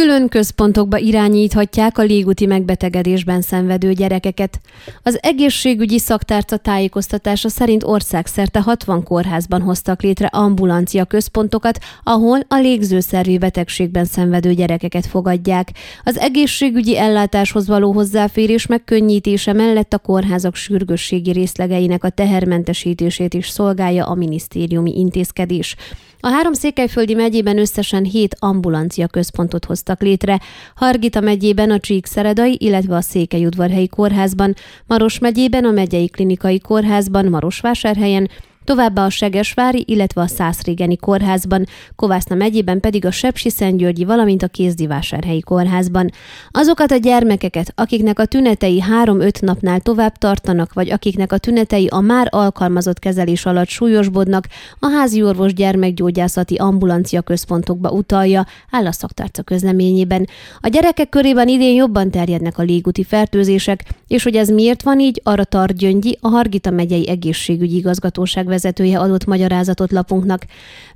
Külön központokba irányíthatják a légúti megbetegedésben szenvedő gyerekeket. Az egészségügyi szaktárca tájékoztatása szerint országszerte 60 kórházban hoztak létre ambulancia központokat, ahol a légzőszervi betegségben szenvedő gyerekeket fogadják. Az egészségügyi ellátáshoz való hozzáférés megkönnyítése mellett a kórházak sürgősségi részlegeinek a tehermentesítését is szolgálja a minisztériumi intézkedés. A három székelyföldi megyében összesen hét ambulancia központot hoztak létre. Hargita megyében a Csíkszeredai, illetve a Székelyudvarhelyi kórházban, Maros megyében a megyei klinikai kórházban, Marosvásárhelyen, Továbbá a Segesvári, illetve a Szászrégeni kórházban, Kovászna megyében pedig a Sepsi Szentgyörgyi, valamint a Kézdivásárhelyi kórházban. Azokat a gyermekeket, akiknek a tünetei 3-5 napnál tovább tartanak, vagy akiknek a tünetei a már alkalmazott kezelés alatt súlyosbodnak, a házi orvos gyermekgyógyászati ambulancia központokba utalja, áll a szaktárca közleményében. A gyerekek körében idén jobban terjednek a légúti fertőzések, és hogy ez miért van így, arra tart Gyöngyi, a Hargita megyei egészségügyi igazgatóság vezetője adott magyarázatot lapunknak.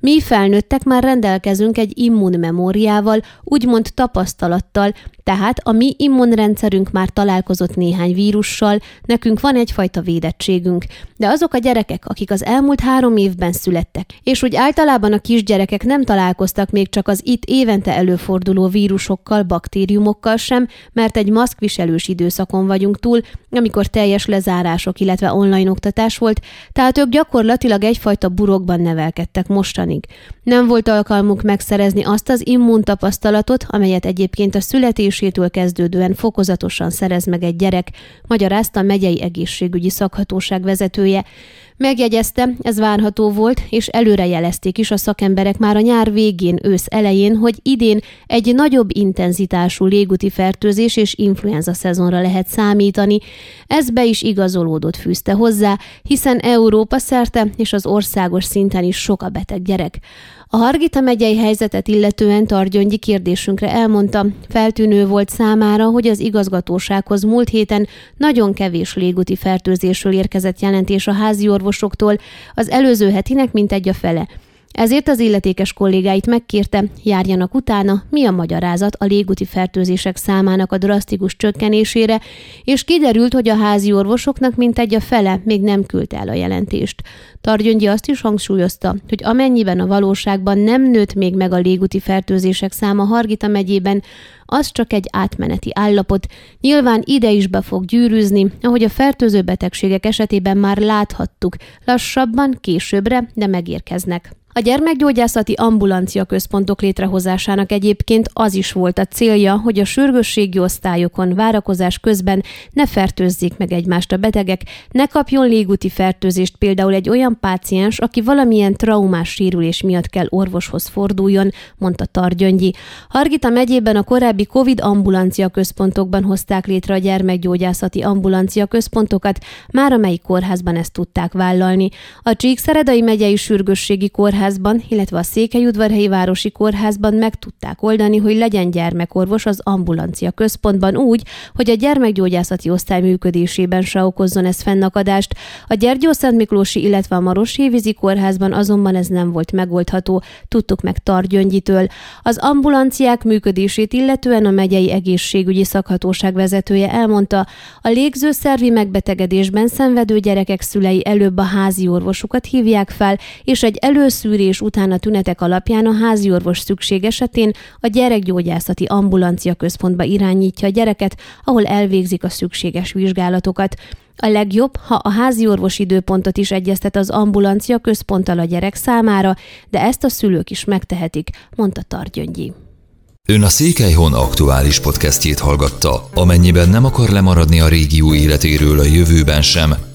Mi felnőttek már rendelkezünk egy immunmemóriával, úgymond tapasztalattal, tehát a mi immunrendszerünk már találkozott néhány vírussal, nekünk van egyfajta védettségünk. De azok a gyerekek, akik az elmúlt három évben születtek, és úgy általában a kisgyerekek nem találkoztak még csak az itt évente előforduló vírusokkal, baktériumokkal sem, mert egy maszkviselős időszakon vagyunk túl, amikor teljes lezárások, illetve online oktatás volt, tehát ők gyakorlatilag egyfajta burokban nevelkedtek mostanig. Nem volt alkalmuk megszerezni azt az immuntapasztalatot, amelyet egyébként a születésétől kezdődően fokozatosan szerez meg egy gyerek, magyarázta a megyei egészségügyi szakhatóság vezetője. Megjegyezte, ez várható volt, és előrejelezték is a szakemberek már a nyár végén, ősz elején, hogy idén egy nagyobb intenzitású légúti fertőzés és influenza szezonra lehet számítani. Ez be is igazolódott fűzte hozzá, hiszen Európa szerte és az országos szinten is sok a beteg gyerek. A Hargita megyei helyzetet illetően Targyöngyi kérdésünkre elmondta, feltűnő volt számára, hogy az igazgatósághoz múlt héten nagyon kevés légúti fertőzésről érkezett jelentés a házi orvosoktól, az előző hetinek mintegy a fele. Ezért az illetékes kollégáit megkérte, járjanak utána, mi a magyarázat a légúti fertőzések számának a drasztikus csökkenésére, és kiderült, hogy a házi orvosoknak mintegy a fele még nem küldte el a jelentést. Targyöngyi azt is hangsúlyozta, hogy amennyiben a valóságban nem nőtt még meg a légúti fertőzések száma Hargita megyében, az csak egy átmeneti állapot, nyilván ide is be fog gyűrűzni, ahogy a fertőző betegségek esetében már láthattuk, lassabban, későbbre, de megérkeznek. A gyermekgyógyászati ambulancia központok létrehozásának egyébként az is volt a célja, hogy a sürgősségi osztályokon várakozás közben ne fertőzzék meg egymást a betegek, ne kapjon légúti fertőzést például egy olyan páciens, aki valamilyen traumás sérülés miatt kell orvoshoz forduljon, mondta Targyöngyi. Hargita megyében a korábbi COVID ambulancia központokban hozták létre a gyermekgyógyászati ambulancia központokat, már amelyik kórházban ezt tudták vállalni. A Csíkszeredai megyei sürgősségi kórház kórházban, illetve a Székelyudvarhelyi Városi Kórházban meg tudták oldani, hogy legyen gyermekorvos az ambulancia központban úgy, hogy a gyermekgyógyászati osztály működésében se okozzon ez fennakadást. A Gyergyó Szent Miklósi, illetve a Maroshévízi Kórházban azonban ez nem volt megoldható, tudtuk meg Targyöngyitől. Az ambulanciák működését illetően a megyei egészségügyi szakhatóság vezetője elmondta, a légzőszervi megbetegedésben szenvedő gyerekek szülei előbb a házi orvosukat hívják fel, és egy előszűr szűrés után a tünetek alapján a házi orvos szükség esetén a gyerekgyógyászati ambulancia központba irányítja a gyereket, ahol elvégzik a szükséges vizsgálatokat. A legjobb, ha a házi orvos időpontot is egyeztet az ambulancia központtal a gyerek számára, de ezt a szülők is megtehetik, mondta Targyöngyi. Ön a Székelyhon aktuális podcastjét hallgatta. Amennyiben nem akar lemaradni a régió életéről a jövőben sem,